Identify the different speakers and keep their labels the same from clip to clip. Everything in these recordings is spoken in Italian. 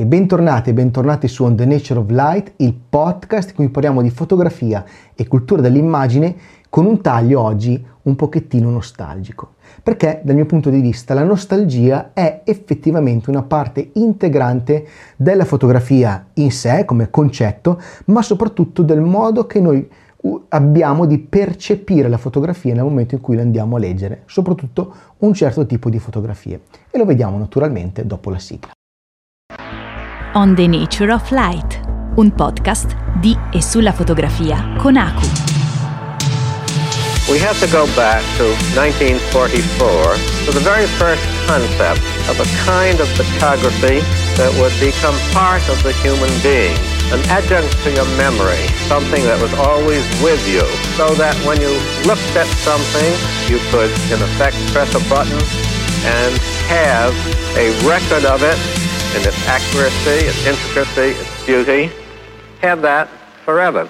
Speaker 1: E bentornati e bentornati su On the Nature of Light, il podcast in cui parliamo di fotografia e cultura dell'immagine con un taglio oggi un pochettino nostalgico. Perché dal mio punto di vista la nostalgia è effettivamente una parte integrante della fotografia in sé come concetto, ma soprattutto del modo che noi abbiamo di percepire la fotografia nel momento in cui la andiamo a leggere, soprattutto un certo tipo di fotografie. E lo vediamo naturalmente dopo la sigla.
Speaker 2: On the Nature of Light, un podcast di e sulla fotografia con Aku.
Speaker 3: We have to go back to 1944 to the very first concept of a kind of photography that would become part of the human being, an adjunct to your memory, something that was always with you, so that when you looked at something, you could, in effect, press a button and have a record of it in its accuracy, its intricacy, its beauty, have that forever.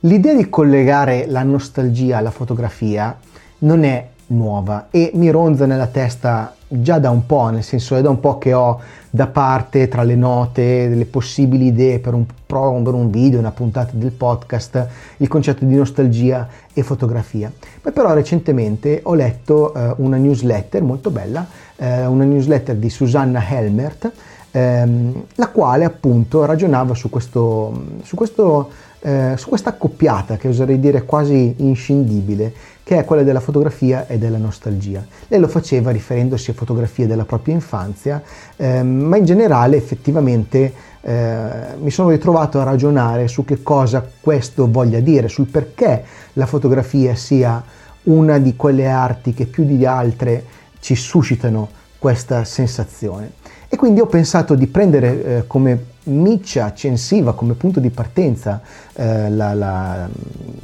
Speaker 1: L'idea di collegare la nostalgia alla fotografia non è nuova e mi ronza nella testa già da un po', nel senso è da un po' che ho da parte tra le note delle possibili idee per un, per un video, una puntata del podcast, il concetto di nostalgia e fotografia. Poi però recentemente ho letto eh, una newsletter molto bella eh, una newsletter di Susanna Helmert, ehm, la quale appunto ragionava su, questo, su, questo, eh, su questa accoppiata che oserei dire quasi inscindibile, che è quella della fotografia e della nostalgia. Lei lo faceva riferendosi a fotografie della propria infanzia, ehm, ma in generale effettivamente eh, mi sono ritrovato a ragionare su che cosa questo voglia dire, sul perché la fotografia sia una di quelle arti che più di altre ci suscitano questa sensazione. E quindi ho pensato di prendere eh, come miccia accensiva, come punto di partenza, eh, la, la,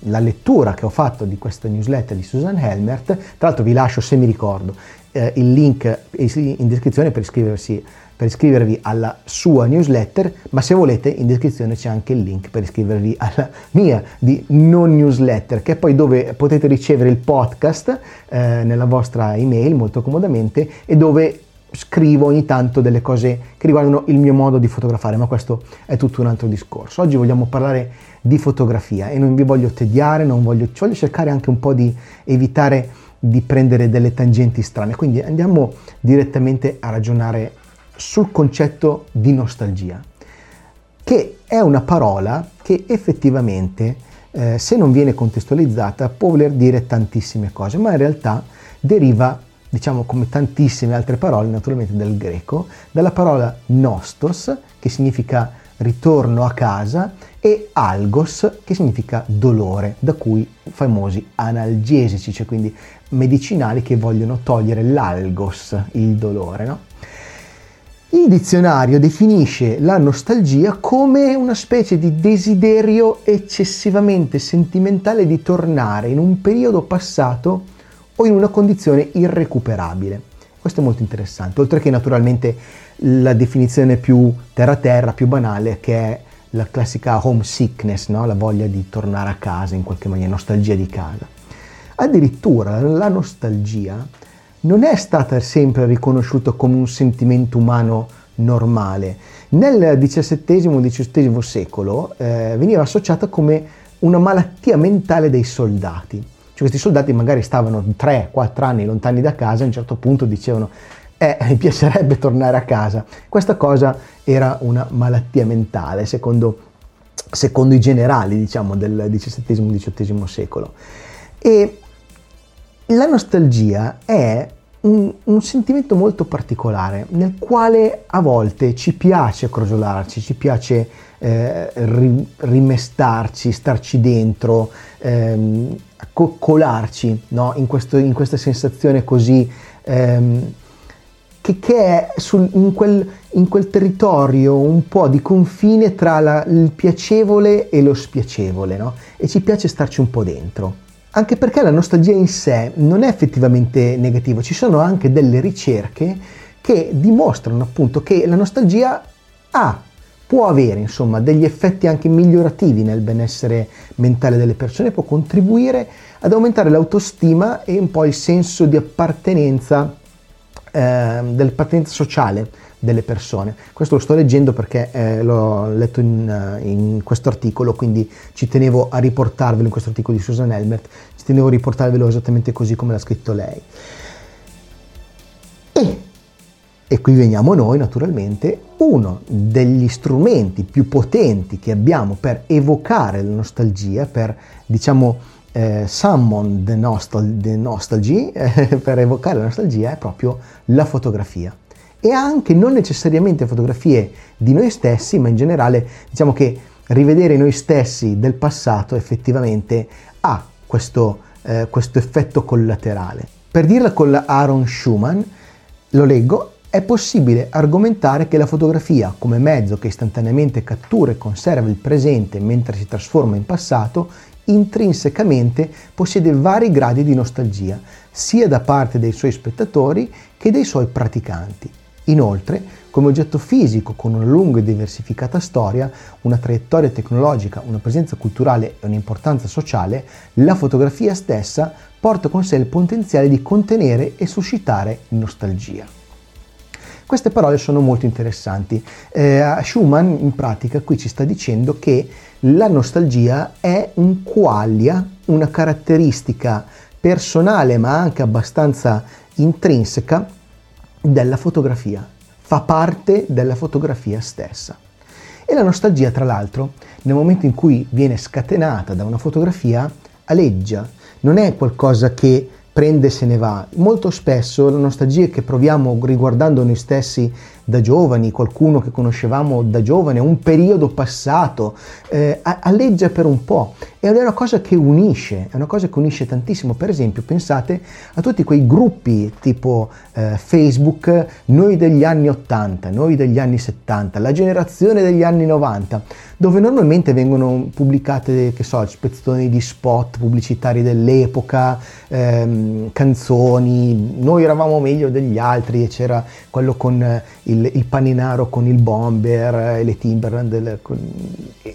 Speaker 1: la, lettura che ho fatto di questa newsletter di Susan Helmert. Tra l'altro vi lascio, se mi ricordo, eh, il link in descrizione per iscriversi per iscrivervi alla sua newsletter, ma se volete in descrizione c'è anche il link per iscrivervi alla mia di non newsletter, che è poi dove potete ricevere il podcast eh, nella vostra email molto comodamente e dove scrivo ogni tanto delle cose che riguardano il mio modo di fotografare, ma questo è tutto un altro discorso. Oggi vogliamo parlare di fotografia e non vi voglio tediare, non voglio, voglio cercare anche un po' di evitare di prendere delle tangenti strane, quindi andiamo direttamente a ragionare sul concetto di nostalgia, che è una parola che effettivamente, eh, se non viene contestualizzata, può voler dire tantissime cose, ma in realtà deriva, diciamo come tantissime altre parole, naturalmente dal greco, dalla parola nostos, che significa ritorno a casa, e algos, che significa dolore, da cui famosi analgesici, cioè quindi medicinali che vogliono togliere l'algos, il dolore. No? Il dizionario definisce la nostalgia come una specie di desiderio eccessivamente sentimentale di tornare in un periodo passato o in una condizione irrecuperabile. Questo è molto interessante, oltre che naturalmente la definizione più terra-terra, più banale, che è la classica homesickness, no? la voglia di tornare a casa in qualche maniera, nostalgia di casa. Addirittura la nostalgia non è stata sempre riconosciuta come un sentimento umano normale. Nel XVII-XVIII secolo eh, veniva associata come una malattia mentale dei soldati. Cioè questi soldati magari stavano 3-4 anni lontani da casa e a un certo punto dicevano eh, mi piacerebbe tornare a casa. Questa cosa era una malattia mentale, secondo, secondo i generali diciamo, del XVII-XVIII secolo. E la nostalgia è un, un, sentimento molto particolare nel quale a volte ci piace crogiolarci, ci piace eh, ri, rimestarci, starci dentro, ehm, coccolarci no? in, questo, in, questa sensazione così ehm, che, che, è sul, in, quel, in, quel, territorio un po' di confine tra la, il piacevole e lo spiacevole no? e ci piace starci un po' dentro anche perché la nostalgia in sé non è effettivamente negativa, ci sono anche delle ricerche che dimostrano appunto che la nostalgia ha, può avere insomma degli effetti anche migliorativi nel benessere mentale delle persone, può contribuire ad aumentare l'autostima e un po' il senso di appartenenza eh, dell'appartenenza sociale delle persone. Questo lo sto leggendo perché eh, l'ho letto in, eh, in questo articolo, quindi ci tenevo a riportarvelo in questo articolo di Susan Elmert, ci tenevo a riportarvelo esattamente così come l'ha scritto lei. E, e qui veniamo noi naturalmente, uno degli strumenti più potenti che abbiamo per evocare la nostalgia, per diciamo eh, summon the, nostal- the nostalgy, eh, per evocare la nostalgia, è proprio la fotografia e anche non necessariamente fotografie di noi stessi, ma in generale diciamo che rivedere noi stessi del passato effettivamente ha questo, eh, questo effetto collaterale. Per dirla con Aaron Schumann, lo leggo, è possibile argomentare che la fotografia, come mezzo che istantaneamente cattura e conserva il presente mentre si trasforma in passato, intrinsecamente possiede vari gradi di nostalgia, sia da parte dei suoi spettatori che dei suoi praticanti. Inoltre, come oggetto fisico con una lunga e diversificata storia, una traiettoria tecnologica, una presenza culturale e un'importanza sociale, la fotografia stessa porta con sé il potenziale di contenere e suscitare nostalgia. Queste parole sono molto interessanti. Eh, Schumann in pratica qui ci sta dicendo che la nostalgia è un qualia, una caratteristica personale ma anche abbastanza intrinseca della fotografia, fa parte della fotografia stessa. E la nostalgia, tra l'altro, nel momento in cui viene scatenata da una fotografia, aleggia, non è qualcosa che prende e se ne va. Molto spesso la nostalgia che proviamo riguardando noi stessi da giovani, qualcuno che conoscevamo da giovane, un periodo passato, eh, alleggia per un po' ed è una cosa che unisce, è una cosa che unisce tantissimo. Per esempio, pensate a tutti quei gruppi tipo eh, Facebook, noi degli anni 80, noi degli anni 70, la generazione degli anni 90, dove normalmente vengono pubblicate, che so, spezzoni di spot pubblicitari dell'epoca, ehm, canzoni, noi eravamo meglio degli altri e c'era quello con il il, il paninaro con il bomber le Timberland del, con,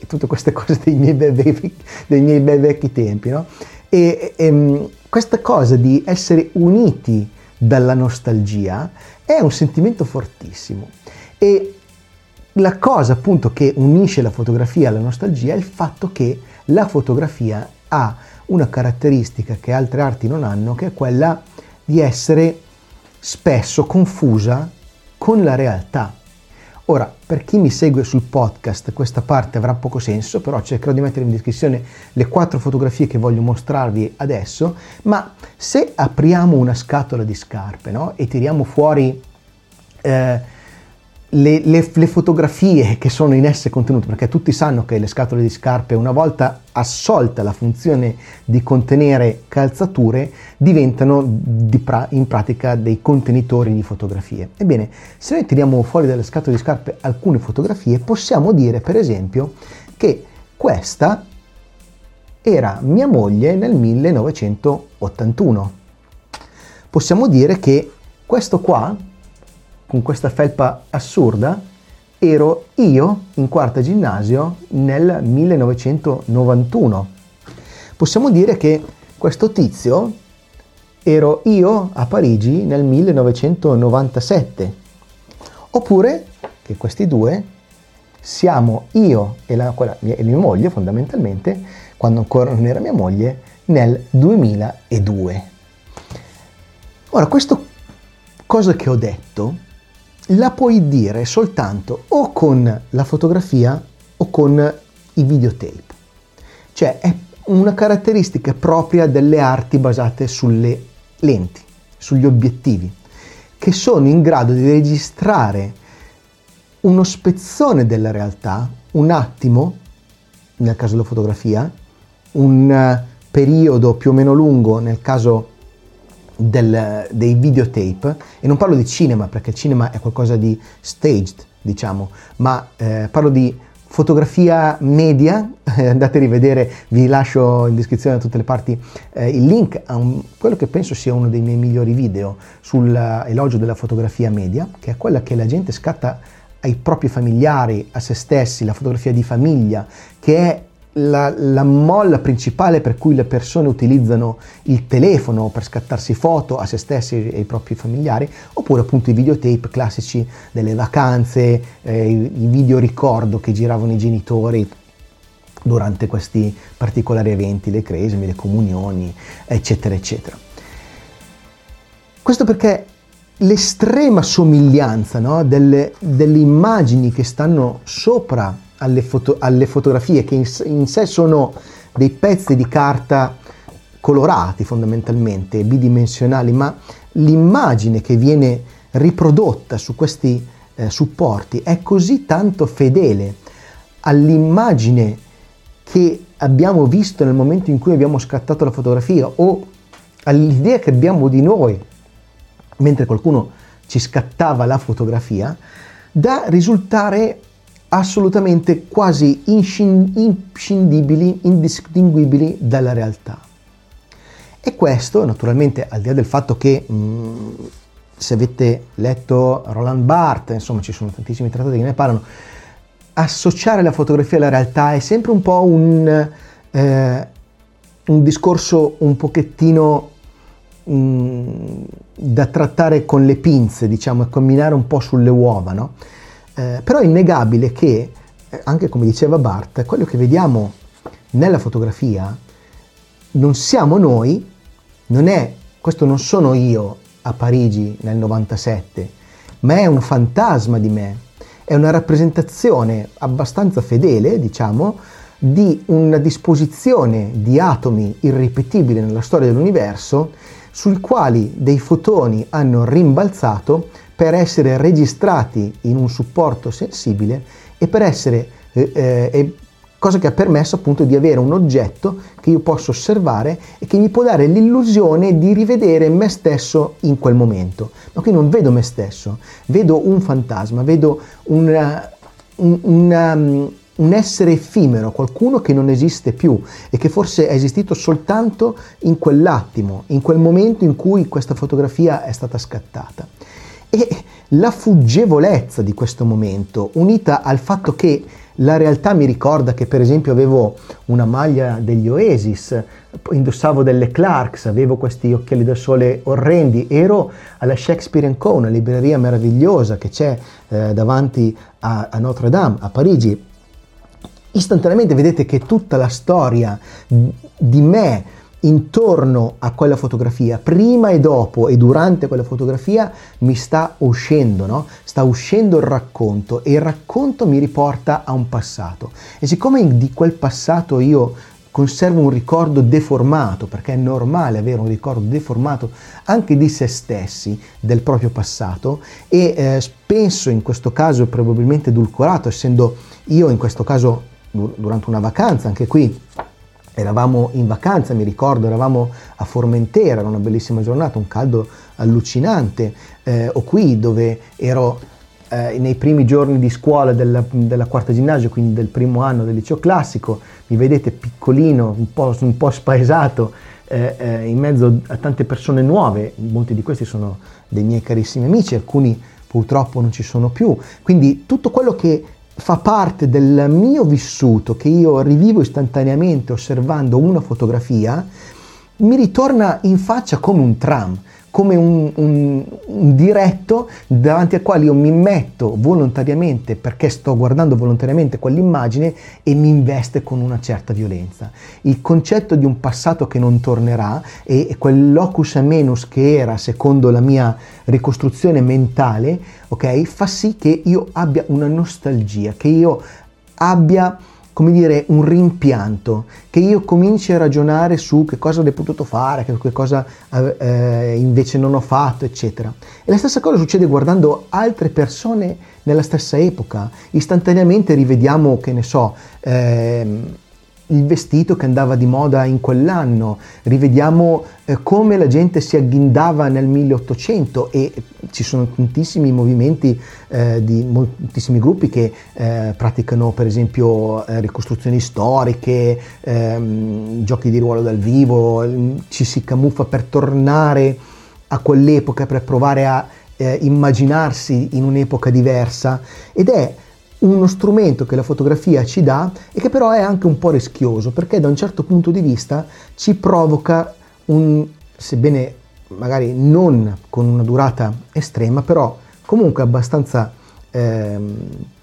Speaker 1: tutte queste cose dei miei bei, vecchi, miei bei vecchi tempi. No? E, e, ehm, questa cosa di essere uniti dalla nostalgia è un sentimento fortissimo. E la cosa appunto che unisce la fotografia alla nostalgia è il fatto che la fotografia ha una caratteristica che altre arti non hanno, che è quella di essere spesso confusa con la realtà. Ora, per chi mi segue sul podcast, questa parte avrà poco senso, però cercherò di mettere in descrizione le quattro fotografie che voglio mostrarvi adesso, ma se apriamo una scatola di scarpe no? e tiriamo fuori eh, le, le, le, fotografie che sono in esse contenute, perché tutti sanno che le scatole di scarpe, una volta assolta la funzione di contenere calzature, diventano pra- in pratica dei contenitori di fotografie. Ebbene, se noi tiriamo fuori dalle scatole di scarpe alcune fotografie, possiamo dire per esempio che questa era mia moglie nel 1981. Possiamo dire che questo qua con questa felpa assurda, ero io in quarta ginnasio nel 1991. Possiamo dire che questo tizio ero io a Parigi nel 1997. Oppure che questi due siamo io e, la, quella, e mia moglie fondamentalmente, quando ancora non era mia moglie, nel 2002. Ora, questo cosa che ho detto la puoi dire soltanto o con la fotografia o con i videotape. Cioè è una caratteristica propria delle arti basate sulle lenti, sugli obiettivi, che sono in grado di registrare uno spezzone della realtà, un attimo, nel caso della fotografia, un periodo più o meno lungo nel caso del, dei videotape, e non parlo di cinema perché il cinema è qualcosa di staged, diciamo, ma eh, parlo di fotografia media, eh, andate a rivedere, vi lascio in descrizione da tutte le parti eh, il link a un, quello che penso sia uno dei miei migliori video sull'elogio della fotografia media, che è quella che la gente scatta ai propri familiari, a se stessi, la fotografia di famiglia, che è la, la, molla principale per cui le persone utilizzano il telefono per scattarsi foto a se stessi e ai propri familiari, oppure appunto i videotape classici delle vacanze, eh, i, video ricordo che giravano i genitori durante questi particolari eventi, le cresime, le comunioni, eccetera, eccetera. Questo perché l'estrema somiglianza no, delle, delle immagini che stanno sopra alle, foto, alle fotografie che in, in, sé sono dei pezzi di carta colorati fondamentalmente, bidimensionali, ma l'immagine che viene riprodotta su questi eh, supporti è così tanto fedele all'immagine che abbiamo visto nel momento in cui abbiamo scattato la fotografia o all'idea che abbiamo di noi mentre qualcuno ci scattava la fotografia, da risultare assolutamente quasi inscindibili, indistinguibili dalla realtà. E questo, naturalmente, al di là del fatto che mh, mm, se avete letto Roland Barthes, insomma ci sono tantissimi trattati che ne parlano, associare la fotografia alla realtà è sempre un po' un, eh, un discorso un pochettino mm, da trattare con le pinze, diciamo, e camminare un po' sulle uova, no? Eh, però è innegabile che, eh, anche come diceva Bart, quello che vediamo nella fotografia non siamo noi, non è, questo non sono io a Parigi nel 97, ma è un fantasma di me, è una rappresentazione abbastanza fedele, diciamo, di una disposizione di atomi irripetibile nella storia dell'universo sui quali dei fotoni hanno rimbalzato per essere registrati in un supporto sensibile e per essere eh, eh, cosa che ha permesso appunto di avere un oggetto che io posso osservare e che mi può dare l'illusione di rivedere me stesso in quel momento. Ma qui non vedo me stesso, vedo un fantasma, vedo una, una, un essere effimero, qualcuno che non esiste più e che forse è esistito soltanto in quell'attimo, in quel momento in cui questa fotografia è stata scattata. E la fuggevolezza di questo momento, unita al fatto che la realtà mi ricorda che per esempio avevo una maglia degli Oasis, indossavo delle Clarks, avevo questi occhiali da sole orrendi, ero alla Shakespeare Co., una libreria meravigliosa che c'è eh, davanti a, a Notre Dame, a Parigi. Istantaneamente vedete che tutta la storia di me, intorno a quella fotografia, prima e dopo e durante quella fotografia, mi sta uscendo, no? Sta uscendo il racconto e il racconto mi riporta a un passato. E siccome di quel passato io conservo un ricordo deformato, perché è normale avere un ricordo deformato anche di se stessi, del proprio passato, e eh, penso in questo caso probabilmente edulcorato, essendo io in questo caso durante una vacanza, anche qui Eravamo in vacanza, mi ricordo, eravamo a Formentera, era una bellissima giornata, un caldo allucinante, eh, o qui dove ero eh, nei primi giorni di scuola della, della, quarta ginnasio, quindi del primo anno del liceo classico, mi vedete piccolino, un po', un po spaesato, eh, eh, in mezzo a tante persone nuove, molti di questi sono dei miei carissimi amici, alcuni purtroppo non ci sono più, quindi tutto quello che fa parte del mio vissuto che io rivivo istantaneamente osservando una fotografia, mi ritorna in faccia come un tram, come un, un, un, diretto davanti al quale io mi metto volontariamente perché sto guardando volontariamente quell'immagine e mi investe con una certa violenza. Il concetto di un passato che non tornerà e quel locus amenus che era secondo la mia ricostruzione mentale, ok, fa sì che io abbia una nostalgia, che io abbia come dire, un rimpianto, che io cominci a ragionare su che cosa avrei potuto fare, che cosa eh, invece non ho fatto, eccetera. E la stessa cosa succede guardando altre persone nella stessa epoca. Istantaneamente rivediamo, che ne so, eh, il vestito che andava di moda in quell'anno, rivediamo eh, come la gente si agghindava nel 1800 e ci sono tantissimi movimenti eh, di moltissimi gruppi che eh, praticano per esempio eh, ricostruzioni storiche, ehm, giochi di ruolo dal vivo, ci si camuffa per tornare a quell'epoca, per provare a eh, immaginarsi in un'epoca diversa. Ed è uno strumento che la fotografia ci dà e che però è anche un po' rischioso perché da un certo punto di vista ci provoca un, sebbene magari non con una durata estrema, però comunque abbastanza, ehm,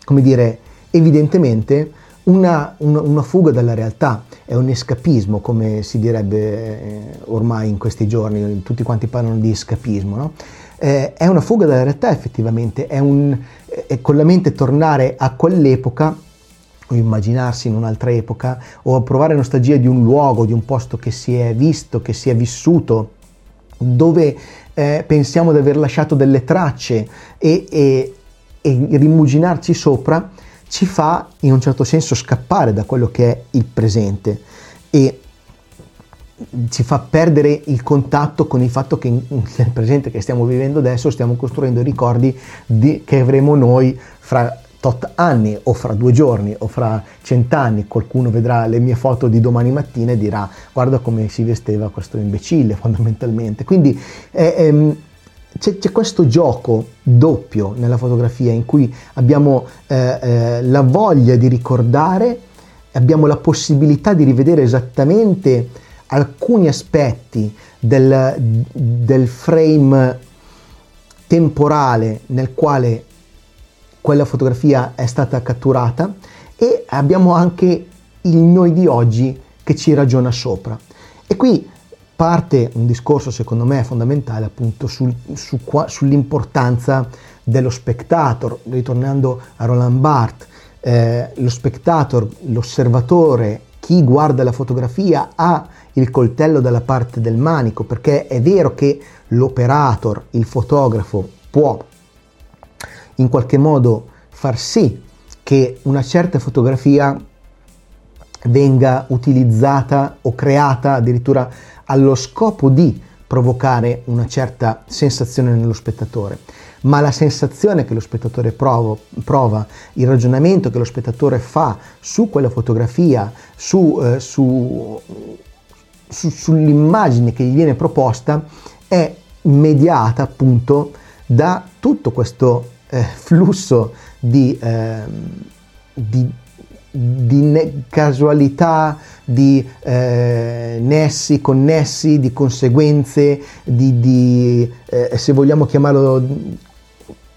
Speaker 1: come dire, evidentemente una, una, una, fuga dalla realtà, è un escapismo come si direbbe eh, ormai in questi giorni, tutti quanti parlano di escapismo, no? eh, è una fuga dalla realtà effettivamente, è, un, è con la mente tornare a quell'epoca o immaginarsi in un'altra epoca o provare nostalgia di un luogo, di un posto che si è visto, che si è vissuto, dove eh, pensiamo di aver lasciato delle tracce e, e, e rimuginarci sopra, ci fa in un certo senso scappare da quello che è il presente. E ci fa perdere il contatto con il fatto che nel presente che stiamo vivendo adesso stiamo costruendo ricordi di, che avremo noi fra tot anni o fra due giorni o fra cent'anni. Qualcuno vedrà le mie foto di domani mattina e dirà guarda come si vesteva questo imbecille fondamentalmente. Quindi eh, ehm, c'è, c'è, questo gioco doppio nella fotografia in cui abbiamo eh, eh, la voglia di ricordare abbiamo la possibilità di rivedere esattamente alcuni aspetti del, del frame temporale nel quale quella fotografia è stata catturata e abbiamo anche il noi di oggi che ci ragiona sopra. E qui parte un discorso secondo me fondamentale appunto sul, su sull'importanza dello spectator, ritornando a Roland Barthes, eh, lo spectator, l'osservatore, chi guarda la fotografia ha il coltello dalla parte del manico, perché è vero che l'operator, il fotografo, può in qualche modo far sì che una certa fotografia venga utilizzata o creata addirittura allo scopo di provocare una certa sensazione nello spettatore, ma la sensazione che lo spettatore prova, prova il ragionamento che lo spettatore fa su quella fotografia, su, eh, su su, sull'immagine che gli viene proposta è mediata appunto da tutto questo eh, flusso di, eh, di, di casualità, di eh, nessi, connessi, di conseguenze, di, di eh, se vogliamo chiamarlo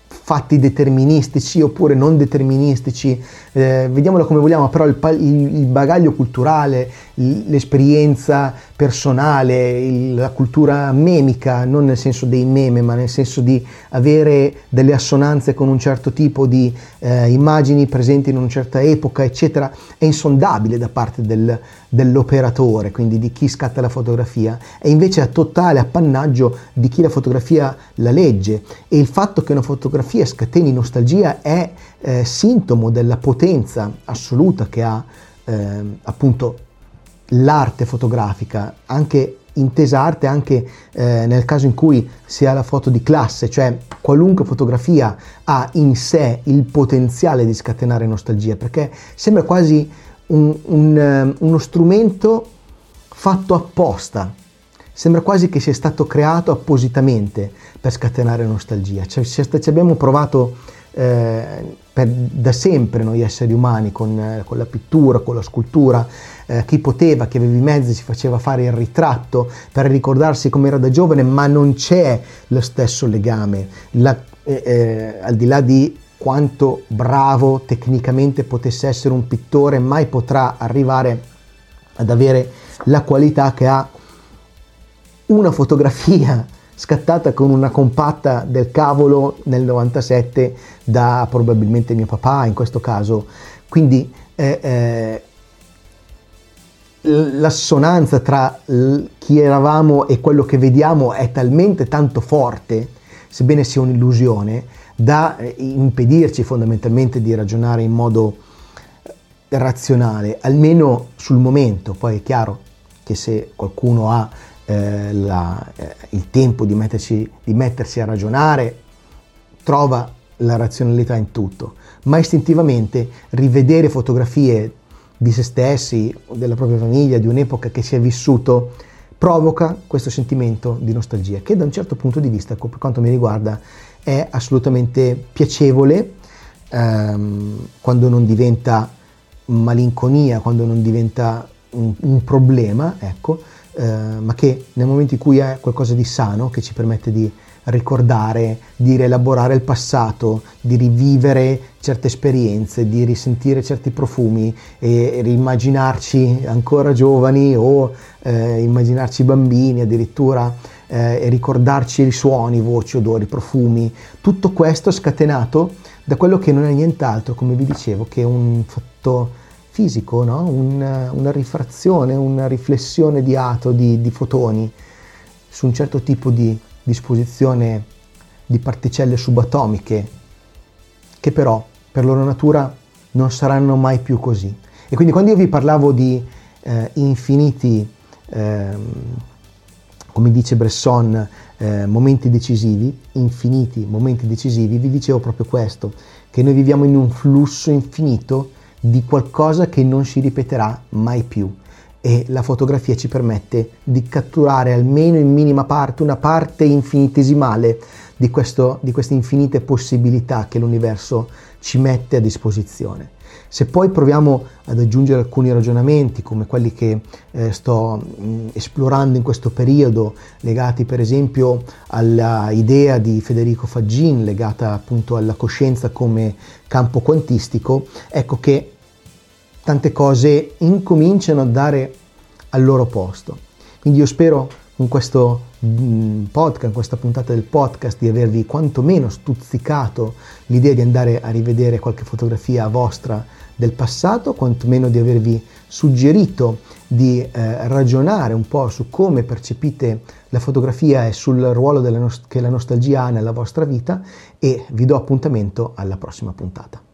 Speaker 1: fatti deterministici oppure non deterministici, eh, vediamolo come vogliamo, però il, il, il bagaglio culturale, l'esperienza personale, il, la cultura memica, non nel senso dei meme, ma nel senso di avere delle assonanze con un certo tipo di eh, immagini presenti in una certa epoca, eccetera, è insondabile da parte del, dell'operatore, quindi di chi scatta la fotografia, è invece a totale appannaggio di chi la fotografia la legge. E il fatto che una fotografia scateni nostalgia è eh, sintomo della potenza assoluta che ha eh, appunto l'arte fotografica, anche intesa arte anche eh, nel caso in cui si ha la foto di classe, cioè qualunque fotografia ha in sé il potenziale di scatenare nostalgia, perché sembra quasi un, un, eh, uno strumento fatto apposta, sembra quasi che sia stato creato appositamente per scatenare nostalgia. Cioè, ci abbiamo provato eh, per, da sempre noi esseri umani con, eh, con la pittura, con la scultura, eh, chi poteva, chi aveva i mezzi si faceva fare il ritratto per ricordarsi come era da giovane, ma non c'è lo stesso legame. La, eh, eh, al di là di quanto bravo tecnicamente potesse essere un pittore, mai potrà arrivare ad avere la qualità che ha una fotografia scattata con una compatta del cavolo nel 97 da probabilmente mio papà in questo caso. Quindi eh, eh, l'assonanza tra chi eravamo e quello che vediamo è talmente tanto forte, sebbene sia un'illusione, da eh, impedirci fondamentalmente di ragionare in modo razionale, almeno sul momento. Poi è chiaro che se qualcuno ha eh, la, eh, il tempo di mettersi, di mettersi a ragionare, trova la razionalità in tutto, ma istintivamente rivedere fotografie di se stessi, della propria famiglia, di un'epoca che si è vissuto, provoca questo sentimento di nostalgia, che da un certo punto di vista, per quanto mi riguarda, è assolutamente piacevole ehm, quando non diventa malinconia, quando non diventa un, un problema, ecco, eh, ma che nel momento in cui è qualcosa di sano che ci permette di ricordare, di rielaborare il passato, di rivivere certe esperienze, di risentire certi profumi e rimmaginarci ancora giovani o eh, immaginarci bambini addirittura eh, e ricordarci i suoni, voci, odori, profumi. Tutto questo scatenato da quello che non è nient'altro, come vi dicevo, che un fatto fisico, no? una, una rifrazione, una riflessione di ato, di, di fotoni su un certo tipo di disposizione di particelle subatomiche che però per loro natura non saranno mai più così. E quindi quando io vi parlavo di eh, infiniti, eh, come dice Bresson, eh, momenti decisivi, infiniti momenti decisivi, vi dicevo proprio questo, che noi viviamo in un flusso infinito di qualcosa che non si ripeterà mai più e la fotografia ci permette di catturare almeno in minima parte una parte infinitesimale di, questo, di queste infinite possibilità che l'universo ci mette a disposizione. Se poi proviamo ad aggiungere alcuni ragionamenti come quelli che eh, sto mh, esplorando in questo periodo, legati per esempio all'idea di Federico Faggin, legata appunto alla coscienza come campo quantistico, ecco che tante cose incominciano a dare al loro posto. Quindi io spero con questo mm, podcast, questa puntata del podcast, di avervi quantomeno stuzzicato l'idea di andare a rivedere qualche fotografia vostra del passato, quantomeno di avervi suggerito di eh, ragionare un po' su come percepite la fotografia e sul ruolo nost- che la nostalgia ha nella vostra vita e vi do appuntamento alla prossima puntata.